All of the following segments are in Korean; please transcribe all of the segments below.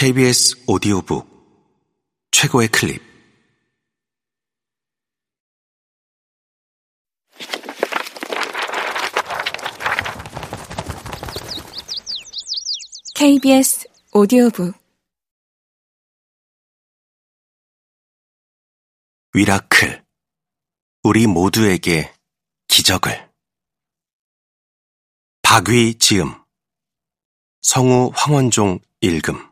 KBS 오디오북 최고의 클립. KBS 오디오북. 위라클. 우리 모두에게 기적을. 박위 지음. 성우 황원종 읽음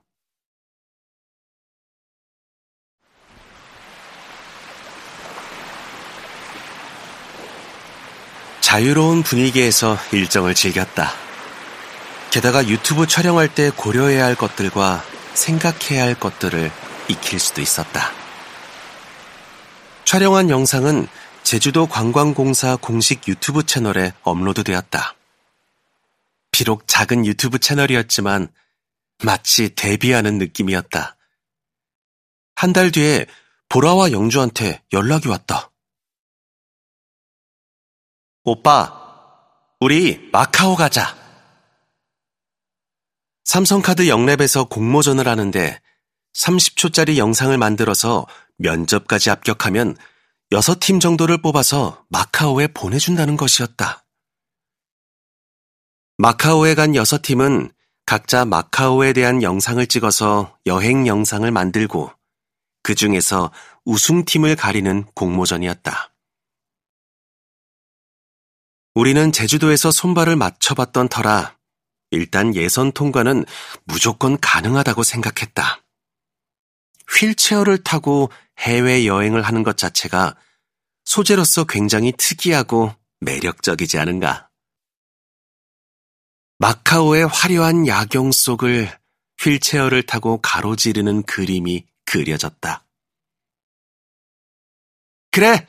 자유로운 분위기에서 일정을 즐겼다. 게다가 유튜브 촬영할 때 고려해야 할 것들과 생각해야 할 것들을 익힐 수도 있었다. 촬영한 영상은 제주도 관광공사 공식 유튜브 채널에 업로드 되었다. 비록 작은 유튜브 채널이었지만 마치 데뷔하는 느낌이었다. 한 달 뒤에 보라와 영주한테 연락이 왔다. 오빠, 우리 마카오 가자. 삼성카드 영랩에서 공모전을 하는데 30초짜리 영상을 만들어서 면접까지 합격하면 6팀 정도를 뽑아서 마카오에 보내준다는 것이었다. 마카오에 간 6팀은 각자 마카오에 대한 영상을 찍어서 여행 영상을 만들고 그 중에서 우승팀을 가리는 공모전이었다. 우리는 제주도에서 손발을 맞춰봤던 터라 일단 예선 통과는 무조건 가능하다고 생각했다. 휠체어를 타고 해외 여행을 하는 것 자체가 소재로서 굉장히 특이하고 매력적이지 않은가. 마카오의 화려한 야경 속을 휠체어를 타고 가로지르는 그림이 그려졌다. 그래,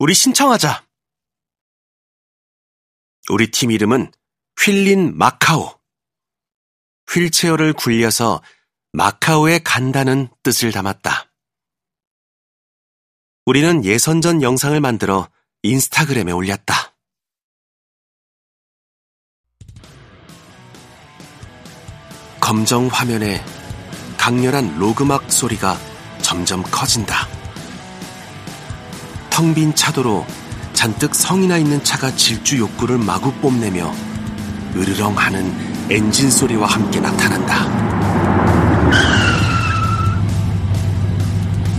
우리 신청하자. 우리 팀 이름은 휠린 마카오. 휠체어를 굴려서 마카오에 간다는 뜻을 담았다. 우리는 예선전 영상을 만들어 인스타그램에 올렸다. 검정 화면에 강렬한 로그막 소리가 점점 커진다. 텅 빈 차도로 잔뜩 성이나 있는 차가 질주 욕구를 마구 뽐내며 으르렁 하는 엔진 소리와 함께 나타난다.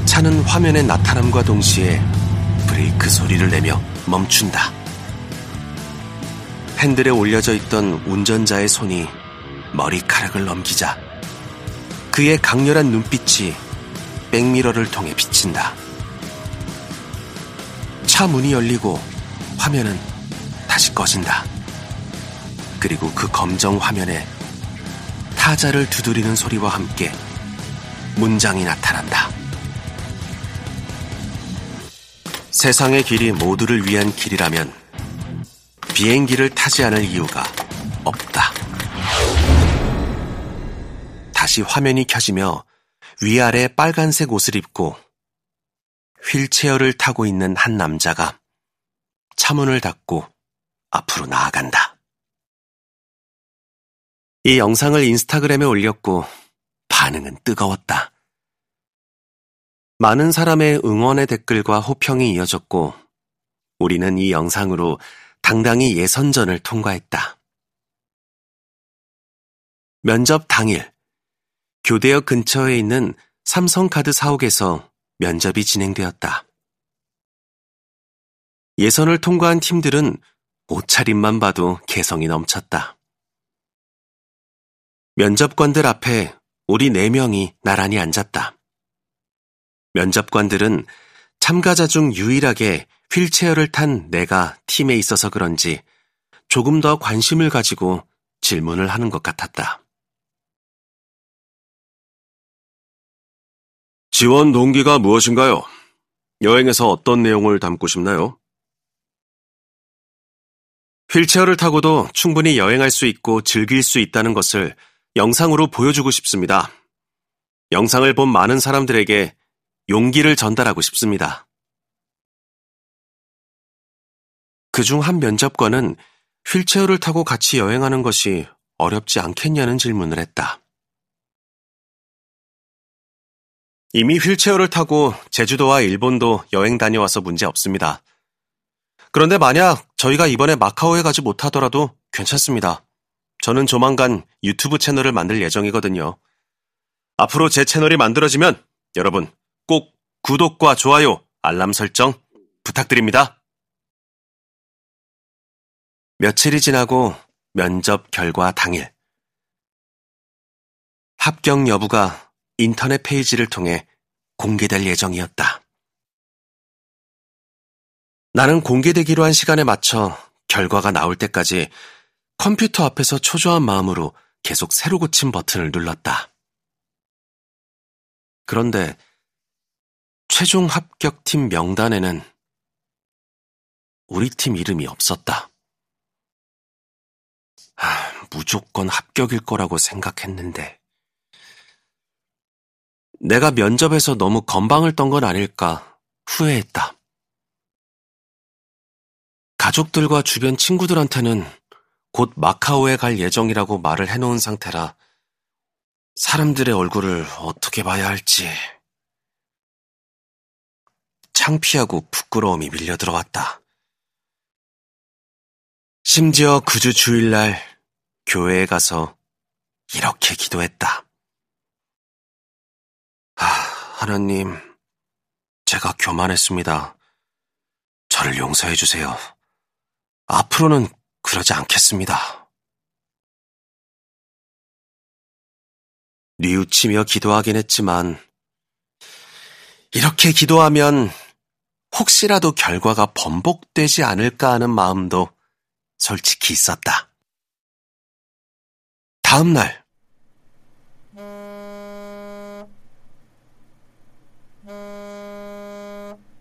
차는 화면에 나타남과 동시에 브레이크 소리를 내며 멈춘다. 핸들에 올려져 있던 운전자의 손이 머리카락을 넘기자 그의 강렬한 눈빛이 백미러를 통해 비친다. 차 문이 열리고 화면은 다시 꺼진다. 그리고 그 검정 화면에 타자를 두드리는 소리와 함께 문장이 나타난다. 세상의 길이 모두를 위한 길이라면 비행기를 타지 않을 이유가 없다. 다시 화면이 켜지며 위아래 빨간색 옷을 입고 휠체어를 타고 있는 한 남자가 차문을 닫고 앞으로 나아간다. 이 영상을 인스타그램에 올렸고 반응은 뜨거웠다. 많은 사람의 응원의 댓글과 호평이 이어졌고 우리는 이 영상으로 당당히 예선전을 통과했다. 면접 당일, 교대역 근처에 있는 삼성카드 사옥에서 면접이 진행되었다. 예선을 통과한 팀들은 옷차림만 봐도 개성이 넘쳤다. 면접관들 앞에 우리 네 명이 나란히 앉았다. 면접관들은 참가자 중 유일하게 휠체어를 탄 내가 팀에 있어서 그런지 조금 더 관심을 가지고 질문을 하는 것 같았다. 지원 동기가 무엇인가요? 여행에서 어떤 내용을 담고 싶나요? 휠체어를 타고도 충분히 여행할 수 있고 즐길 수 있다는 것을 영상으로 보여주고 싶습니다. 영상을 본 많은 사람들에게 용기를 전달하고 싶습니다. 그중 한 면접관은 휠체어를 타고 같이 여행하는 것이 어렵지 않겠냐는 질문을 했다. 이미 휠체어를 타고 제주도와 일본도 여행 다녀와서 문제 없습니다. 그런데 만약 저희가 이번에 마카오에 가지 못하더라도 괜찮습니다. 저는 조만간 유튜브 채널을 만들 예정이거든요. 앞으로 제 채널이 만들어지면 여러분 꼭 구독과 좋아요, 알람 설정 부탁드립니다. 며칠이 지나고 면접 결과 당일. 합격 여부가 인터넷 페이지를 통해 공개될 예정이었다. 나는 공개되기로 한 시간에 맞춰 결과가 나올 때까지 컴퓨터 앞에서 초조한 마음으로 계속 새로 고친 버튼을 눌렀다. 그런데 최종 합격팀 명단에는 우리 팀 이름이 없었다. 아, 무조건 합격일 거라고 생각했는데. 내가 면접에서 너무 건방을 떤 건 아닐까 후회했다. 가족들과 주변 친구들한테는 곧 마카오에 갈 예정이라고 말을 해놓은 상태라 사람들의 얼굴을 어떻게 봐야 할지 창피하고 부끄러움이 밀려 들어왔다. 심지어 그 주 주일날 교회에 가서 이렇게 기도했다. 아, 하나님, 제가 교만했습니다. 저를 용서해 주세요. 앞으로는 그러지 않겠습니다. 뉘우치며 기도하긴 했지만, 이렇게 기도하면 혹시라도 결과가 번복되지 않을까 하는 마음도 솔직히 있었다. 다음 날,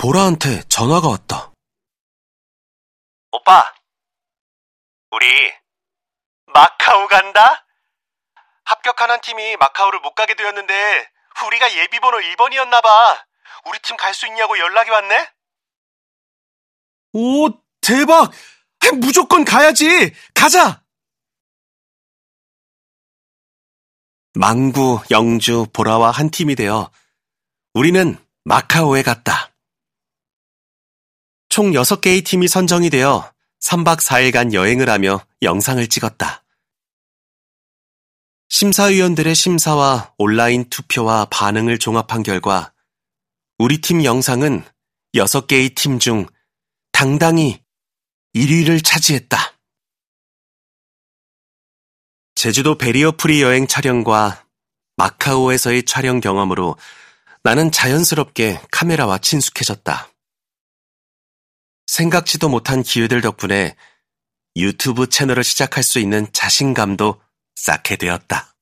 보라한테 전화가 왔다. 오빠, 우리 마카오 간다? 합격하는 팀이 마카오를 못 가게 되었는데 우리가 예비번호 1번이었나 봐. 우리 팀 갈 수 있냐고 연락이 왔네? 오, 대박! 무조건 가야지! 가자! 망구, 영주, 보라와 한 팀이 되어 우리는 마카오에 갔다. 총 6개의 팀이 선정이 되어 3박 4일간 여행을 하며 영상을 찍었다. 심사위원들의 심사와 온라인 투표와 반응을 종합한 결과 우리 팀 영상은 6개의 팀 중 당당히 1위를 차지했다. 제주도 barrier free 여행 촬영과 마카오에서의 촬영 경험으로 나는 자연스럽게 카메라와 친숙해졌다. 생각지도 못한 기회들 덕분에 유튜브 채널을 시작할 수 있는 자신감도 쌓게 되었다.